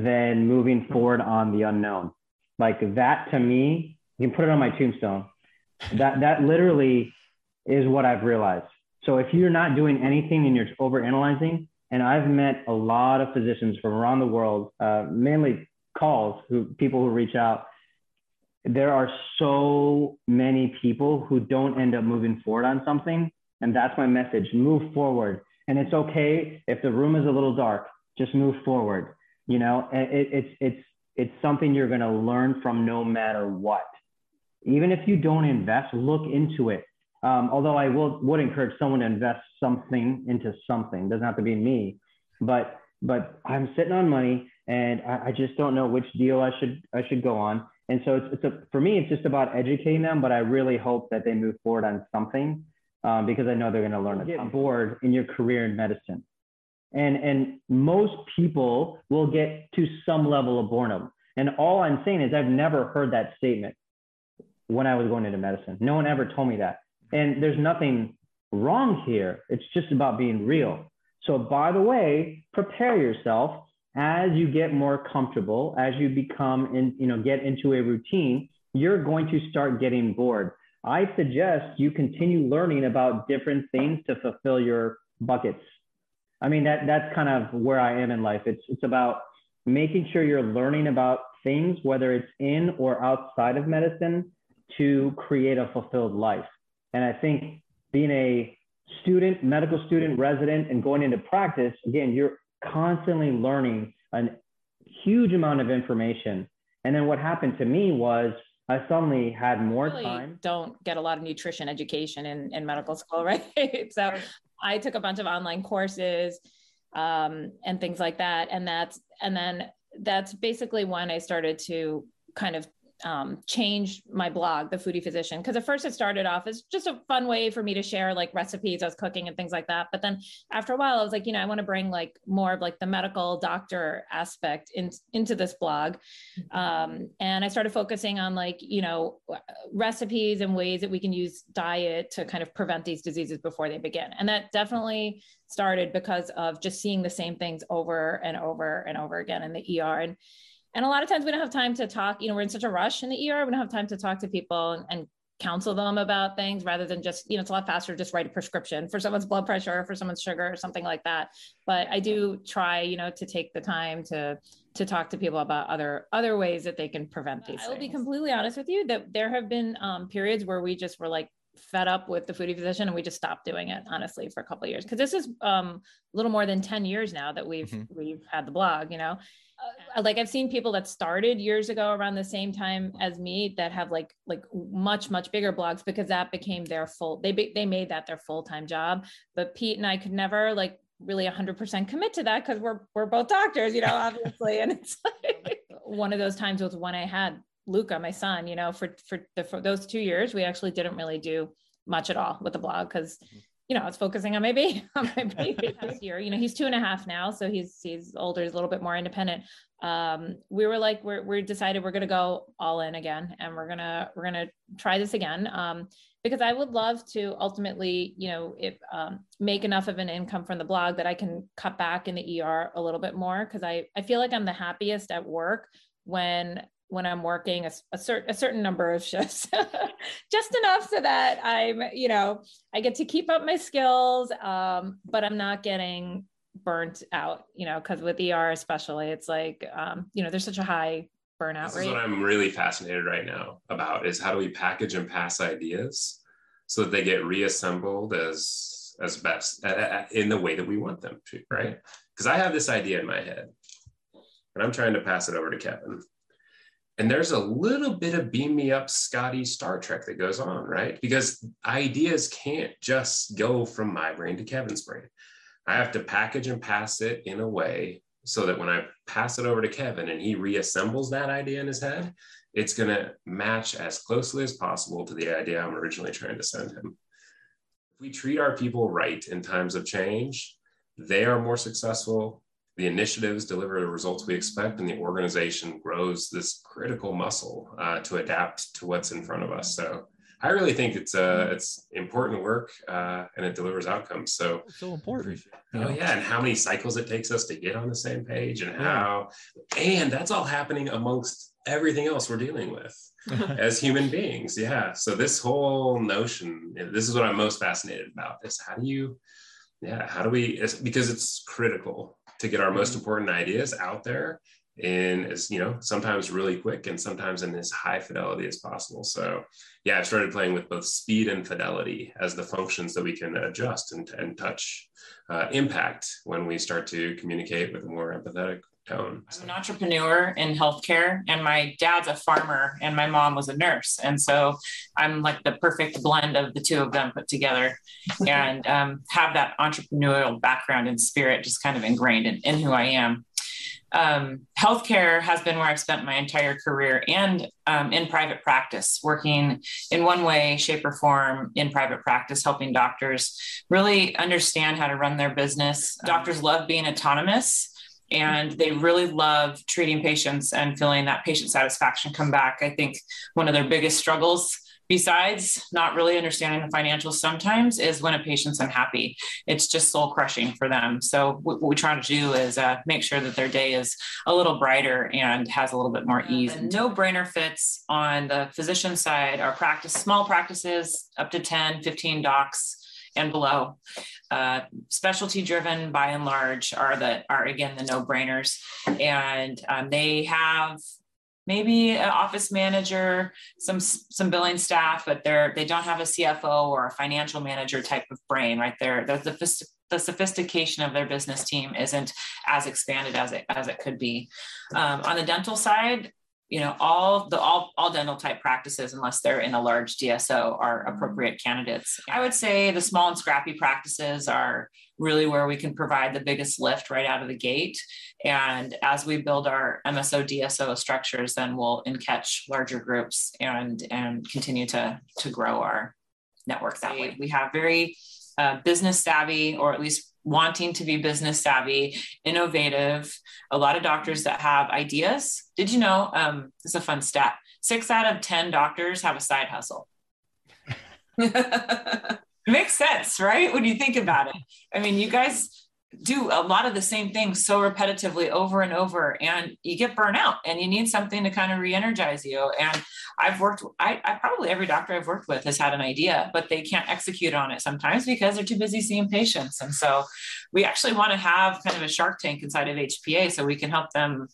than moving forward on the unknown. Like that to me, you can put it on my tombstone. That that literally is what I've realized. So if you're not doing anything and you're overanalyzing, and I've met a lot of physicians from around the world, uh, mainly calls, who people who reach out. There are so many people who don't end up moving forward on something, and that's my message: move forward. And it's okay if the room is a little dark. Just move forward you know, it, it's it's it's something you're going to learn from no matter what. Even if you don't invest, look into it. Um, although I will would encourage someone to invest something into something. It doesn't have to be me, but but I'm sitting on money and I, I just don't know which deal I should I should go on. And so it's, it's a, for me, it's just about educating them. But I really hope that they move forward on something um, because I know they're going to learn. Get bored in your career in medicine and and most people will get to some level of boredom. And all i'm saying is i've never heard that statement when i was going into medicine. No one ever told me that. And there's nothing wrong here. It's just about being real. So by the way prepare yourself as you get more comfortable as you become in you know get into a routine you're going to start getting bored. I suggest you continue learning about different things to fulfill your buckets I mean, that that's kind of where I am in life. It's it's about making sure you're learning about things, whether it's in or outside of medicine, to create a fulfilled life. And I think being a student, medical student, resident, and going into practice, again, you're constantly learning a huge amount of information. And then what happened to me was I suddenly had more really time. Don't get a lot of nutrition education in, in medical school, right? so I took a bunch of online courses um, and things like that. And that's, and then that's basically when I started to kind of um, changed my blog, The Foodie Physician, because at first it started off as just a fun way for me to share like recipes I was cooking and things like that. But then after a while, I was like, you know, I want to bring like more of like the medical doctor aspect in, into this blog. Um, and I started focusing on like, you know, recipes and ways that we can use diet to kind of prevent these diseases before they begin. And that definitely started because of just seeing the same things over and over and over again in the ER. And and a lot of times we don't have time to talk, you know, we're in such a rush in the ER, we don't have time to talk to people and, and counsel them about things rather than just, you know, it's a lot faster to just write a prescription for someone's blood pressure or for someone's sugar or something like that. But I do try, you know, to take the time to to talk to people about other other ways that they can prevent these. I will be completely honest with you that there have been um, periods where we just were like fed up with the foodie physician and we just stopped doing it honestly for a couple of years because this is um, a little more than 10 years now that we've mm-hmm. we've had the blog you know like I've seen people that started years ago around the same time as me that have like like much much bigger blogs because that became their full they they made that their full-time job. But Pete and I could never like really 100% commit to that because we're we're both doctors you know obviously. And it's like one of those times was when I had Luca my son you know for for, the, for those 2 years we actually didn't really do much at all with the blog because mm-hmm you know, I was focusing on my baby, on my baby this year. You know, he's two and a half now, so he's he's older, he's a little bit more independent. Um, we were like, we're we decided we're gonna go all in again, and we're gonna we're gonna try this again. Um, because I would love to ultimately, you know, if um, make enough of an income from the blog that I can cut back in the ER a little bit more because I I feel like I'm the happiest at work when when I'm working a, a, a certain number of shifts, just enough so that I'm, you know, I get to keep up my skills, um, but I'm not getting burnt out, you know, because with ER especially, it's like, um, you know, there's such a high burnout this rate. Is what I'm really fascinated right now about is how do we package and pass ideas so that they get reassembled as as best uh, in the way that we want them to, right? Because I have this idea in my head, and I'm trying to pass it over to Kevin and there's a little bit of beam me up Scotty Star Trek that goes on, right? Because ideas can't just go from my brain to Kevin's brain. I have to package and pass it in a way so that when I pass it over to Kevin and he reassembles that idea in his head, it's going to match as closely as possible to the idea I'm originally trying to send him. If we treat our people right in times of change, they are more successful. The initiatives deliver the results we expect, and the organization grows this critical muscle uh, to adapt to what's in front of us. So, I really think it's uh it's important work uh, and it delivers outcomes. So so important. Oh yeah, and how many cycles it takes us to get on the same page, and how, and that's all happening amongst everything else we're dealing with as human beings. Yeah. So this whole notion, this is what I'm most fascinated about: is how do you, yeah, how do we? because it's critical to get our most mm-hmm. important ideas out there in as you know sometimes really quick and sometimes in as high fidelity as possible so yeah i've started playing with both speed and fidelity as the functions that we can adjust and, and touch uh, impact when we start to communicate with a more empathetic tone. I'm an entrepreneur in healthcare and my dad's a farmer and my mom was a nurse. And so i'm like the perfect blend of the two of them put together and um, have that entrepreneurial background and spirit just kind of ingrained in, in who i am. Um, healthcare has been where I've spent my entire career and um, in private practice, working in one way, shape, or form in private practice, helping doctors really understand how to run their business. Doctors love being autonomous and they really love treating patients and feeling that patient satisfaction come back. I think one of their biggest struggles besides not really understanding the financials sometimes is when a patient's unhappy. It's just soul crushing for them. So what we try to do is uh, make sure that their day is a little brighter and has a little bit more ease. no brainer fits on the physician side. Our practice small practices up to 10 15 docs and below. Uh, specialty driven by and large are the are again the no brainers, and um, they have maybe an office manager, some some billing staff, but they're they don't have a CFO or a financial manager type of brain, right? They're, they're the the sophistication of their business team isn't as expanded as it as it could be. Um, on the dental side, you know, all the all all dental type practices, unless they're in a large DSO, are appropriate candidates. I would say the small and scrappy practices are really where we can provide the biggest lift right out of the gate. And as we build our MSO DSO structures, then we'll in catch larger groups and and continue to to grow our network that way. We have very uh, business savvy, or at least wanting to be business savvy, innovative. A lot of doctors that have ideas. Did you know? Um, this is a fun stat. Six out of ten doctors have a side hustle. Makes sense, right? When you think about it. I mean, you guys do a lot of the same things so repetitively over and over and you get burnt out and you need something to kind of re-energize you. And i've worked I, I, probably every doctor i've worked with has had an idea but they can't execute on it sometimes because they're too busy seeing patients. And so we actually want to have kind of a shark tank inside of hpa so we can help them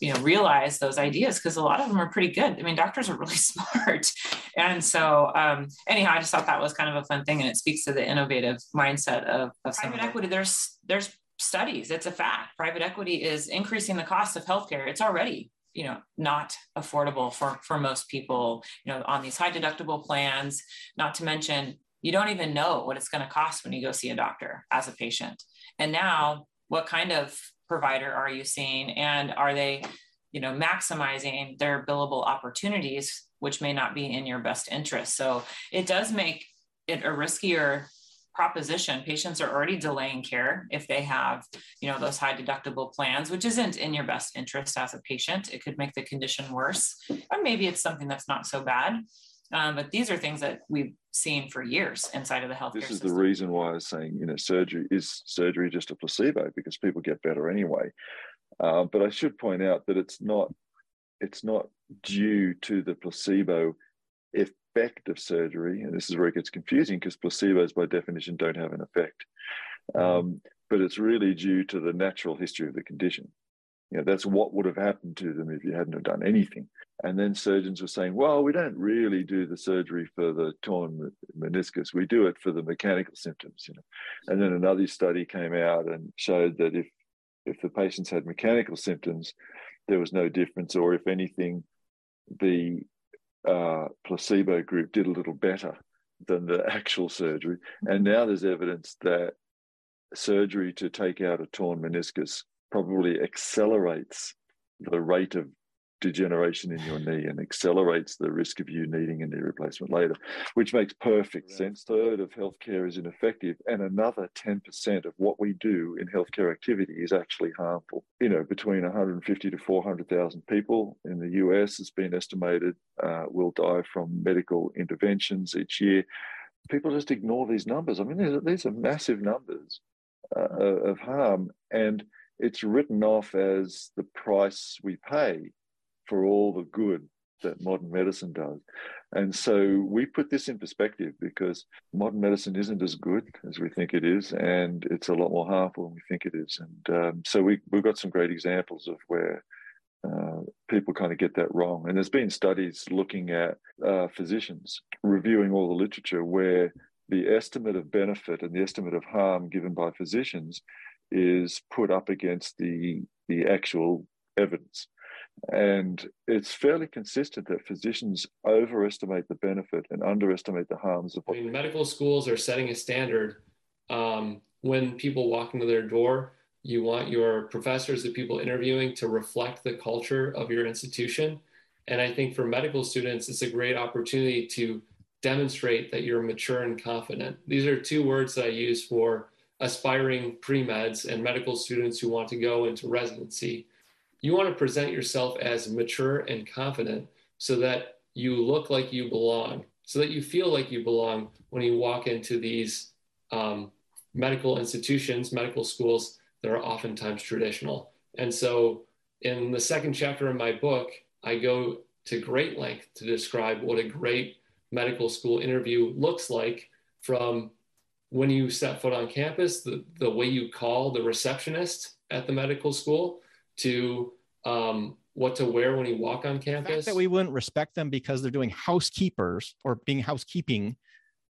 you know realize those ideas because a lot of them are pretty good. I mean doctors are really smart. And so um, anyhow i just thought that was kind of a fun thing and it speaks to the innovative mindset of, of private equity there's there's studies it's a fact. Private equity is increasing the cost of healthcare. It's already you know not affordable for for most people you know on these high deductible plans not to mention you don't even know what it's going to cost when you go see a doctor as a patient. And now what kind of provider are you seeing? And are they you know maximizing their billable opportunities which may not be in your best interest? So it does make it a riskier proposition. Patients are already delaying care if they have you know those high deductible plans which isn't in your best interest as a patient. It could make the condition worse or maybe it's something that's not so bad. Um, but these are things that we've seen for years inside of the healthcare. This is system. the reason why I was saying, you know, surgery is surgery just a placebo because people get better anyway. Uh, but I should point out that it's not it's not due to the placebo effect of surgery, and this is where it gets confusing because placebos by definition don't have an effect. Mm-hmm. Um, but it's really due to the natural history of the condition. You know, that's what would have happened to them if you hadn't have done anything. And then surgeons were saying, well, we don't really do the surgery for the torn meniscus. We do it for the mechanical symptoms, you know. And then another study came out and showed that if if the patients had mechanical symptoms, there was no difference, or if anything, the uh, placebo group did a little better than the actual surgery. And now there's evidence that surgery to take out a torn meniscus probably accelerates the rate of degeneration in your knee and accelerates the risk of you needing a knee replacement later, which makes perfect sense. Third of healthcare is ineffective, and another 10% of what we do in healthcare activity is actually harmful. You know, between 150 to 400,000 people in the US, it's been estimated, uh, will die from medical interventions each year. People just ignore these numbers. I mean, these are, these are massive numbers uh, of harm, and it's written off as the price we pay for all the good that modern medicine does. And so we put this in perspective because modern medicine isn't as good as we think it is, and it's a lot more harmful than we think it is. And um, so we, we've got some great examples of where uh, people kind of get that wrong. And there's been studies looking at uh, physicians reviewing all the literature where the estimate of benefit and the estimate of harm given by physicians is put up against the the actual evidence. And it's fairly consistent that physicians overestimate the benefit and underestimate the harms of. I mean, medical schools are setting a standard. Um, when people walk into their door, you want your professors, the people interviewing, to reflect the culture of your institution. And I think for medical students, it's a great opportunity to demonstrate that you're mature and confident. These are two words that I use for aspiring pre meds and medical students who want to go into residency you want to present yourself as mature and confident so that you look like you belong, so that you feel like you belong when you walk into these um, medical institutions, medical schools that are oftentimes traditional. And so, in the second chapter of my book, I go to great length to describe what a great medical school interview looks like from when you set foot on campus, the, the way you call the receptionist at the medical school, to um, what to wear when you walk on campus. that we wouldn't respect them because they're doing housekeepers or being housekeeping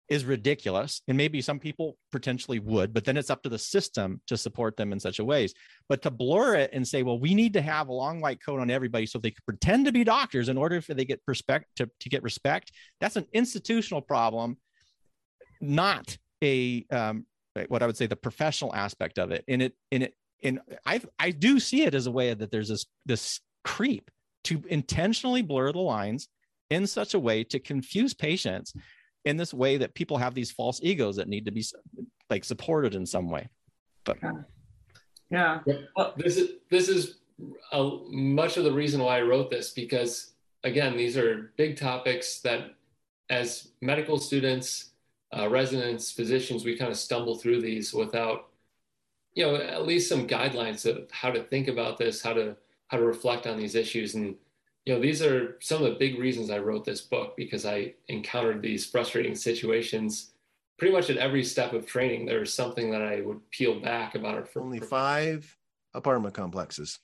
is ridiculous. And maybe some people potentially would, but then it's up to the system to support them in such a ways. But to blur it and say, well, we need to have a long white coat on everybody so they can pretend to be doctors in order for they get respect to, to get respect, that's an institutional problem, not a um, what I would say the professional aspect of it. And it and it and I I do see it as a way that there's this this creep to intentionally blur the lines in such a way to confuse patients in this way that people have these false egos that need to be like supported in some way. But yeah, well, this is this is a, much of the reason why I wrote this because again, these are big topics that as medical students, uh, residents, physicians, we kind of stumble through these without you know at least some guidelines of how to think about this how to how to reflect on these issues. And you know these are some of the big reasons i wrote this book because i encountered these frustrating situations pretty much at every step of training. There was something that i would peel back about it for only five apartment complexes.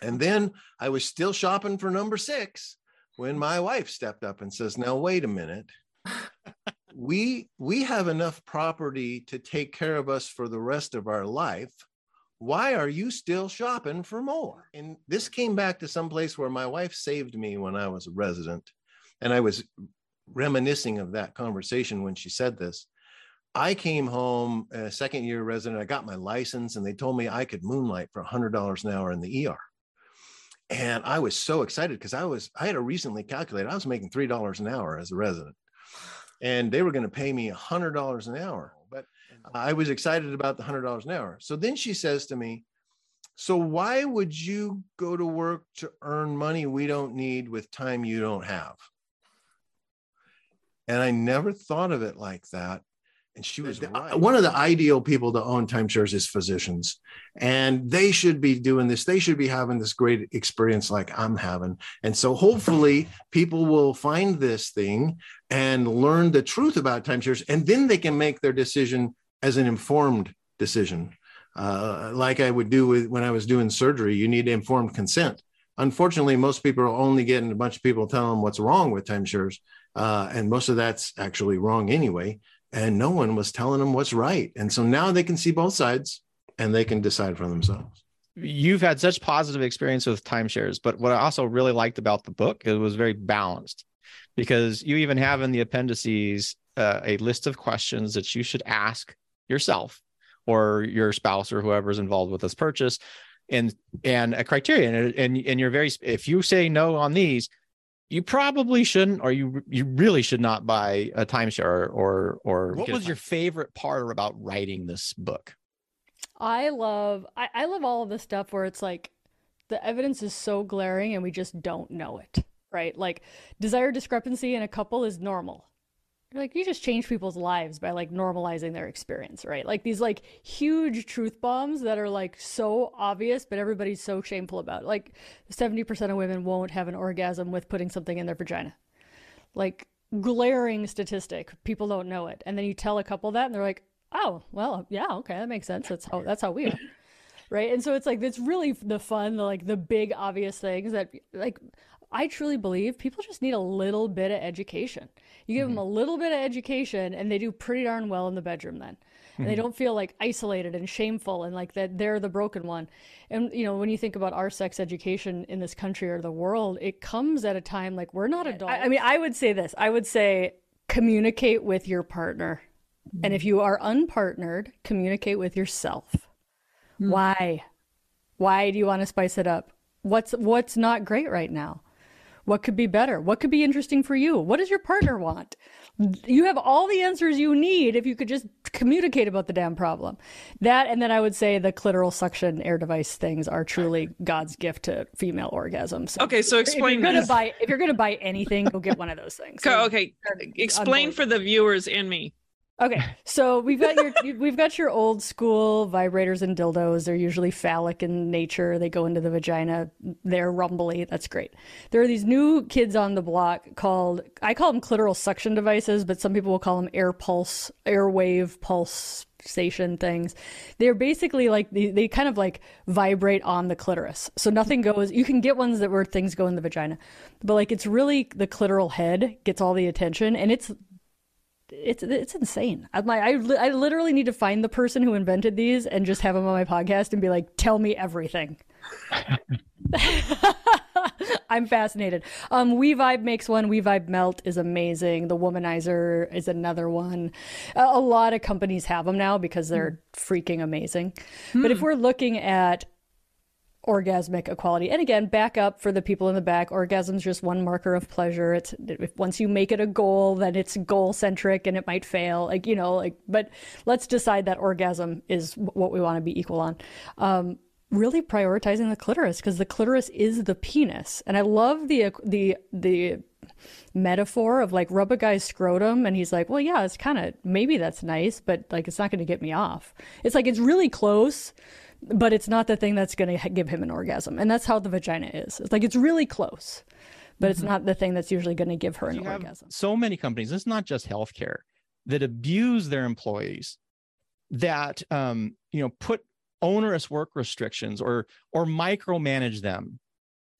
And then i was still shopping for number six when my wife stepped up and says now wait a minute we we have enough property to take care of us for the rest of our life. Why are you still shopping for more? And this came back to some place where my wife saved me when i was a resident. And i was reminiscing of that conversation when she said this. I came home a second year resident i got my license and they told me i could moonlight for $100 an hour in the er and i was so excited because i was i had a recently calculated i was making $3 an hour as a resident and they were going to pay me a hundred dollars an hour. Oh, but I was excited about the hundred dollars an hour. So then she says to me, "So why would you go to work to earn money we don't need with time you don't have?" And I never thought of it like that. And she was right. one of the ideal people to own timeshares is physicians. And they should be doing this. They should be having this great experience like I'm having. And so hopefully people will find this thing and learn the truth about timeshares. And then they can make their decision as an informed decision. Uh, like I would do with when I was doing surgery, you need informed consent. Unfortunately, most people are only getting a bunch of people telling them what's wrong with timeshares. Uh, and most of that's actually wrong anyway and no one was telling them what's right. And so now they can see both sides and they can decide for themselves. You've had such positive experience with timeshares, but what I also really liked about the book it was very balanced because you even have in the appendices uh, a list of questions that you should ask yourself or your spouse or whoever's involved with this purchase and and a criterion and and, and you're very if you say no on these you probably shouldn't or you you really should not buy a timeshare or or, or what was your favorite part about writing this book? I love I, I love all of the stuff where it's like the evidence is so glaring and we just don't know it right? Like desire discrepancy in a couple is normal like you just change people's lives by like normalizing their experience right? Like these like huge truth bombs that are like so obvious but everybody's so shameful about. It. like 70% of women won't have an orgasm with putting something in their vagina. Like glaring statistic. People don't know it. And then you tell a couple that and they're like oh well yeah okay that makes sense. That's how that's how we are. Right? And so it's like it's really the fun the like the big obvious things that like I truly believe people just need a little bit of education. You give mm-hmm. them a little bit of education and they do pretty darn well in the bedroom then. And mm-hmm. they don't feel like isolated and shameful and like that they're the broken one. And you know, when you think about our sex education in this country or the world, it comes at a time like we're not adults. I, I mean, I would say this. I would say communicate with your partner. Mm-hmm. And if you are unpartnered, communicate with yourself. Mm. Why? Why do you want to spice it up? What's what's not great right now? What could be better? What could be interesting for you? What does your partner want? You have all the answers you need if you could just communicate about the damn problem. That, and then I would say the clitoral suction air device things are truly God's gift to female orgasms. So okay, so explain. If you're gonna buy, if you're gonna buy anything, go get one of those things. So okay, explain for the viewers and me. Okay, so we've got your we've got your old school vibrators and dildos. They're usually phallic in nature. They go into the vagina. They're rumbly. That's great. There are these new kids on the block called I call them clitoral suction devices, but some people will call them air pulse, airwave pulsation things. They're basically like they, they kind of like vibrate on the clitoris. So nothing goes. You can get ones that where things go in the vagina, but like it's really the clitoral head gets all the attention, and it's it's it's insane. I'm like, I, I literally need to find the person who invented these and just have them on my podcast and be like, tell me everything. I'm fascinated. Um, We Vibe makes one. We Vibe Melt is amazing. The Womanizer is another one. A, a lot of companies have them now because they're mm. freaking amazing. Mm. But if hmm. we're looking at orgasmic equality. And again, back up for the people in the back. Orgasm's just one marker of pleasure. It's once you make it a goal, then it's goal centric and it might fail. Like you know, like but let's decide that orgasm is what we want to be equal on. Um, really prioritizing the clitoris because the clitoris is the penis, and I love the the the metaphor of like rub a guy's scrotum and he's like well yeah it's kind of maybe that's nice but like it's not going to get me off it's like it's really close but it's not the thing that's going to give him an orgasm. And that's how the vagina is. It's like it's really close, but it's mm-hmm. not the thing that's usually going to give her an orgasm. So many companies, it's not just healthcare, that abuse their employees, that um, you know put onerous work restrictions or or micromanage them.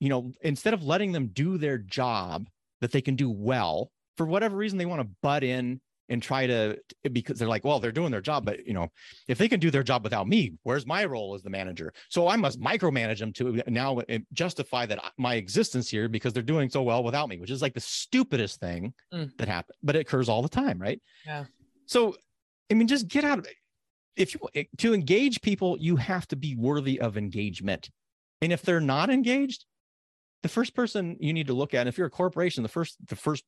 You know, instead of letting them do their job that they can do well, for whatever reason they want to butt in and try to because they're like well they're doing their job but you know if they can do their job without me where's my role as the manager? So i must micromanage them to now justify that my existence here because they're doing so well without me which is like the stupidest thing mm. that happens but it occurs all the time right? Yeah. So i mean just get out of it if you eh, to engage people you have to be worthy of engagement. And if they're not engaged the first person you need to look at if you're a corporation the first the first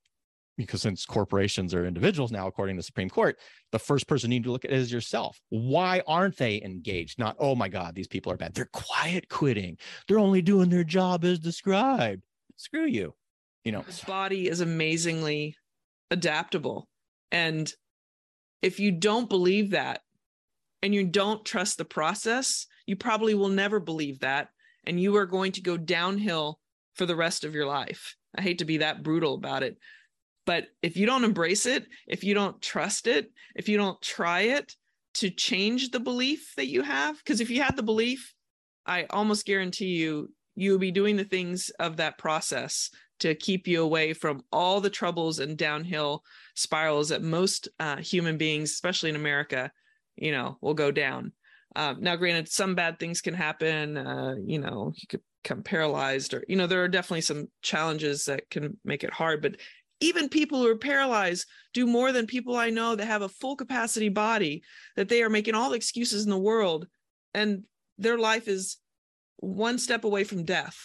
because since corporations are individuals now, according to the Supreme Court, the first person you need to look at is yourself. Why aren't they engaged? Not, oh my God, these people are bad. They're quiet quitting. They're only doing their job as described. Screw you. You know, this body is amazingly adaptable. And if you don't believe that and you don't trust the process, you probably will never believe that. And you are going to go downhill for the rest of your life. I hate to be that brutal about it, but if you don't embrace it, if you don't trust it, if you don't try it to change the belief that you have, because if you had the belief, I almost guarantee you, you'll be doing the things of that process to keep you away from all the troubles and downhill spirals that most uh, human beings, especially in America, you know, will go down. Um, now, granted, some bad things can happen. Uh, you know, you could become paralyzed, or you know, there are definitely some challenges that can make it hard. But even people who are paralyzed do more than people I know that have a full capacity body, that they are making all the excuses in the world and their life is one step away from death.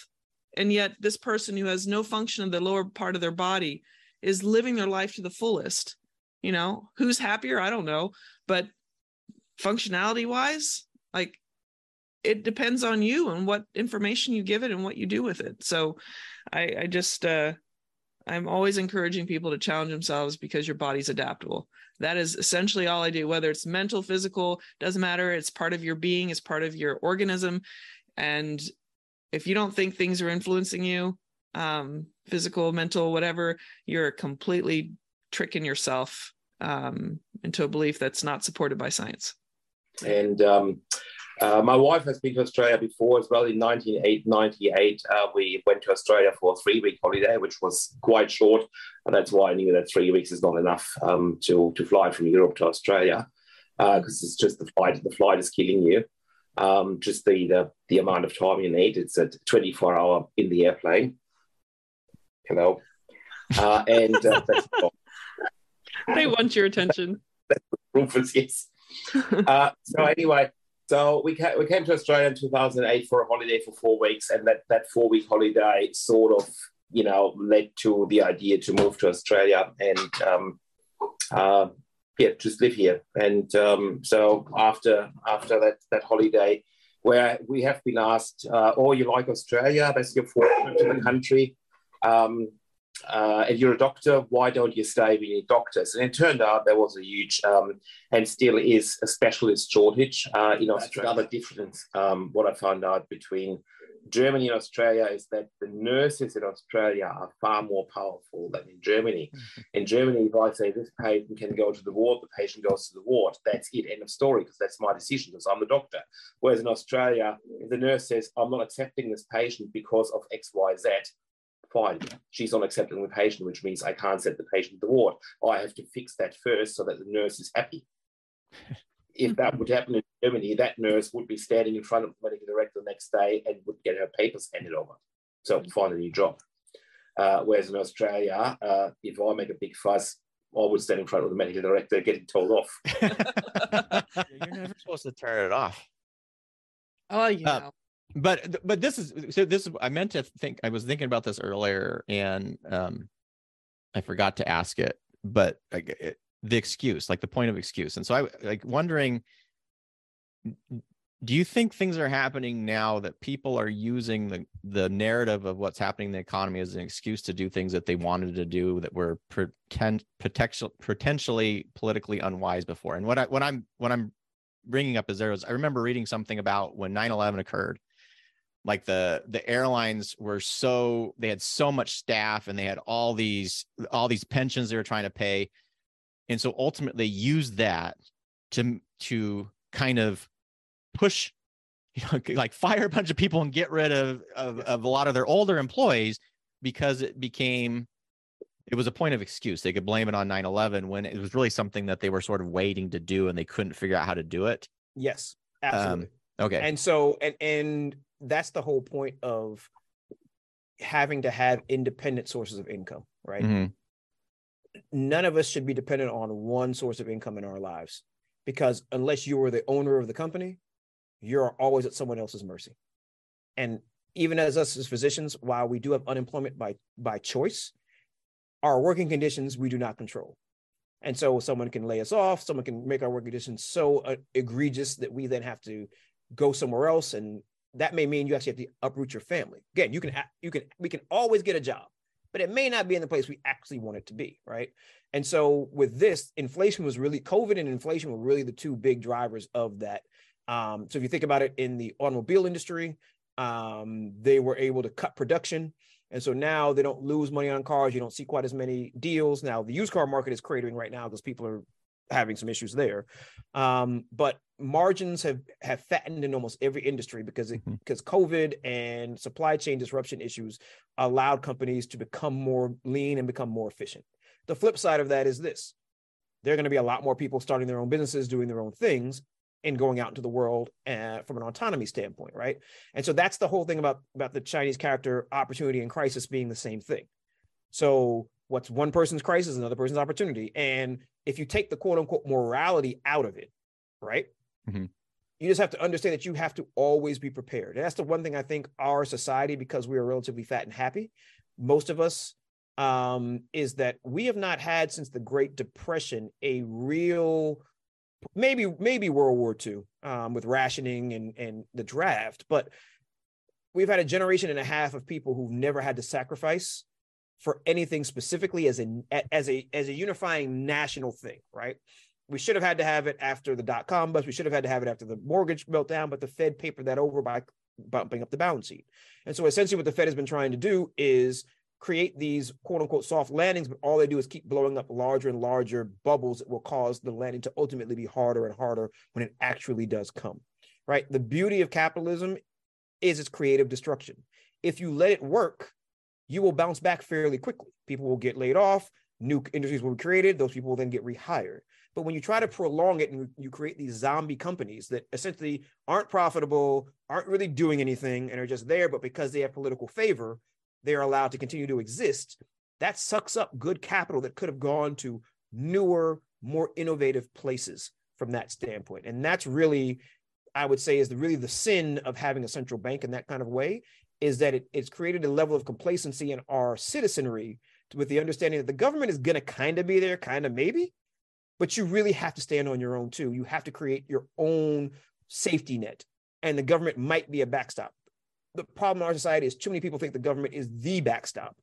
And yet, this person who has no function of the lower part of their body is living their life to the fullest. You know, who's happier? I don't know. But functionality wise, like it depends on you and what information you give it and what you do with it. So I, I just, uh, I'm always encouraging people to challenge themselves because your body's adaptable. That is essentially all I do, whether it's mental, physical, doesn't matter. It's part of your being, it's part of your organism. And if you don't think things are influencing you, um, physical, mental, whatever, you're completely tricking yourself um, into a belief that's not supported by science. And um, uh, my wife has been to Australia before as well. In 1998, uh, we went to Australia for a three week holiday, which was quite short. And that's why I knew that three weeks is not enough um, to, to fly from Europe to Australia because uh, it's just the flight. The flight is killing you. Um, just the, the, the amount of time you need. It's a 24 hour in the airplane. Hello. Uh, and uh, they want your attention. Yes. Uh, so anyway, so we came, we came to Australia in 2008 for a holiday for four weeks, and that, that four week holiday sort of, you know, led to the idea to move to Australia and, um, uh, yeah, just live here. And um, so after after that that holiday, where we have been asked, uh, "Oh, you like Australia? That's your fourth to the country." Um, uh, and you're a doctor, why don't you stay with your doctors? And it turned out there was a huge um, and still is a specialist shortage uh, in Australia. Another difference, um, what I found out between Germany and Australia is that the nurses in Australia are far more powerful than in Germany. Mm-hmm. In Germany, if I say this patient can go to the ward, the patient goes to the ward. That's it, end of story, because that's my decision, because I'm the doctor. Whereas in Australia, if the nurse says, I'm not accepting this patient because of X, Y, Z, fine. She's not accepting the patient, which means I can't set the patient to the ward. I have to fix that first so that the nurse is happy. if that would happen in Germany, that nurse would be standing in front of the medical director the next day and would get her papers handed over. So find a new job. Uh, whereas in Australia, uh, if I make a big fuss, I would stand in front of the medical director getting told off. You're never supposed to turn it off. Oh, yeah. Uh, but but this is so this is I meant to think I was thinking about this earlier and um I forgot to ask it but like it, the excuse like the point of excuse. And so I like wondering do you think things are happening now that people are using the the narrative of what's happening in the economy as an excuse to do things that they wanted to do that were pretend potential potentially politically unwise before? And what I what I'm what I'm bringing up is there was I remember reading something about when 9/11 occurred like the the airlines were so they had so much staff and they had all these all these pensions they were trying to pay. And so ultimately they used that to to kind of push you know like fire a bunch of people and get rid of, of of a lot of their older employees because it became it was a point of excuse. They could blame it on 9-11 when it was really something that they were sort of waiting to do and they couldn't figure out how to do it. Yes absolutely. um, okay and so and and that's the whole point of having to have independent sources of income, right? Mm-hmm. None of us should be dependent on one source of income in our lives because unless you are the owner of the company, you're always at someone else's mercy. And even as us as physicians, while we do have unemployment by by choice, our working conditions we do not control. And so someone can lay us off, someone can make our work conditions so uh, egregious that we then have to go somewhere else and that may mean you actually have to uproot your family. Again, you can you can we can always get a job, but it may not be in the place we actually want it to be, right? And so with this, inflation was really COVID and inflation were really the two big drivers of that. Um, so if you think about it in the automobile industry, um, they were able to cut production. And so now they don't lose money on cars. You don't see quite as many deals. Now the used car market is cratering right now because people are having some issues there. Um, but margins have have fattened in almost every industry because it, mm-hmm. because COVID and supply chain disruption issues allowed companies to become more lean and become more efficient. The flip side of that is this: there are going to be a lot more people starting their own businesses, doing their own things, and going out into the world uh, from an autonomy standpoint, right? And so that's the whole thing about about the Chinese character opportunity and crisis being the same thing. So what's one person's crisis, another person's opportunity, and if you take the quote unquote morality out of it, right? Mm-hmm. you just have to understand that you have to always be prepared. And that's the one thing I think our society, because we are relatively fat and happy, most of us, um, is that we have not had since the Great Depression a real, maybe maybe World War II um, with rationing and and the draft, but we've had a generation and a half of people who've never had to sacrifice for anything specifically as a as a as a unifying national thing, right? We should have had to have it after the dot com bust. We should have had to have it after the mortgage meltdown, but the Fed papered that over by bumping up the balance sheet. And so essentially what the Fed has been trying to do is create these quote unquote soft landings, but all they do is keep blowing up larger and larger bubbles that will cause the landing to ultimately be harder and harder when it actually does come. Right. The beauty of capitalism is its creative destruction. If you let it work, you will bounce back fairly quickly. People will get laid off, new industries will be created, those people will then get rehired. But when you try to prolong it and you create these zombie companies that essentially aren't profitable, aren't really doing anything, and are just there, but because they have political favor, they're allowed to continue to exist, that sucks up good capital that could have gone to newer, more innovative places from that standpoint. And that's really, I would say, is the really the sin of having a central bank in that kind of way, is that it, it's created a level of complacency in our citizenry with the understanding that the government is going to kind of be there, kind of maybe, but you really have to stand on your own too. You have to create your own safety net, and the government might be a backstop. The problem in our society is too many people think the government is the backstop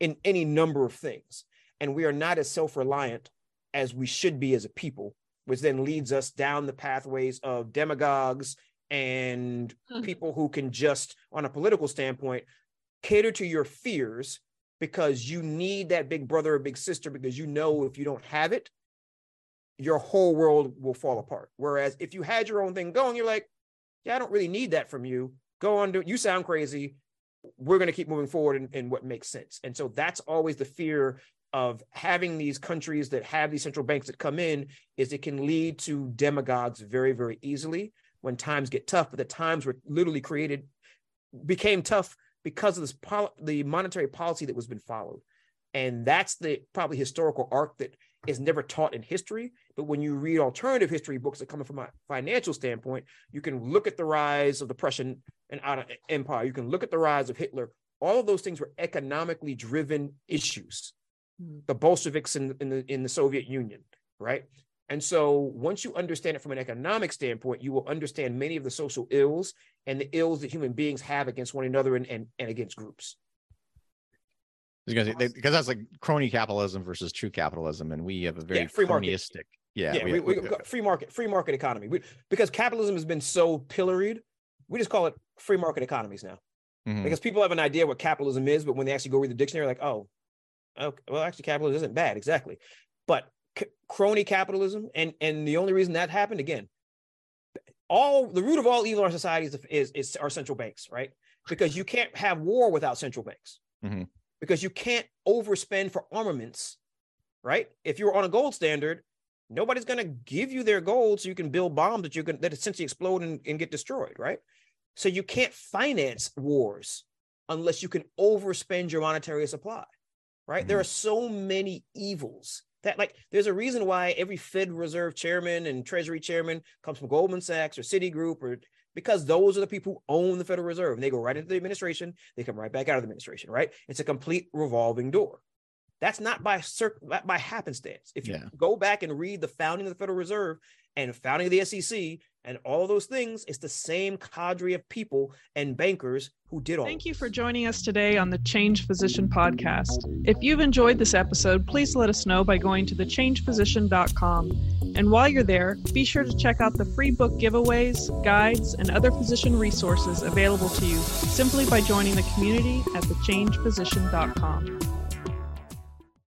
in any number of things, and we are not as self reliant as we should be as a people, which then leads us down the pathways of demagogues and mm-hmm. people who can just, on a political standpoint, cater to your fears because you need that big brother or big sister because you know if you don't have it, your whole world will fall apart. Whereas if you had your own thing going, you're like, yeah, I don't really need that from you. Go on, do you sound crazy. We're going to keep moving forward in, in what makes sense. And so that's always the fear of having these countries that have these central banks that come in is it can lead to demagogues very, very easily when times get tough, but the times were literally created, became tough because of this pol- the monetary policy that was been followed. And that's the probably historical arc that is never taught in history. But when you read alternative history books that come from a financial standpoint, you can look at the rise of the Prussian and Empire. You can look at the rise of Hitler. All of those things were economically driven issues. Mm-hmm. The Bolsheviks in, in the in the Soviet Union, right? And so once you understand it from an economic standpoint, you will understand many of the social ills and the ills that human beings have against one another and, and, and against groups. Because, because that's like crony capitalism versus true capitalism, and we have a very yeah, free cronyistic. Market. Yeah, yeah, we, we, we, free market, free market economy. We, because capitalism has been so pilloried, we just call it free market economies now. Mm-hmm. Because people have an idea what capitalism is, but when they actually go read the dictionary, like, oh, okay, well, actually, capitalism isn't bad exactly. But c- crony capitalism, and and the only reason that happened again, all the root of all evil in our society is is, is our central banks, right? Because you can't have war without central banks. Mm-hmm. Because you can't overspend for armaments, right? If you're on a gold standard, nobody's going to give you their gold so you can build bombs that you can that essentially explode and, and get destroyed, right? So you can't finance wars unless you can overspend your monetary supply, right? Mm-hmm. There are so many evils that like there's a reason why every Fed Reserve chairman and Treasury chairman comes from Goldman Sachs or Citigroup or because those are the people who own the Federal Reserve. And they go right into the administration, they come right back out of the administration, right? It's a complete revolving door. That's not by cir- by happenstance. If you yeah. go back and read the founding of the Federal Reserve and founding of the SEC and all those things, it's the same cadre of people and bankers who did all. Thank you for joining us today on the Changed Physician podcast. If you've enjoyed this episode, please let us know by going to thechangedphysician.com. And while you're there, be sure to check out the free book giveaways, guides, and other physician resources available to you simply by joining the community at thechangedphysician.com.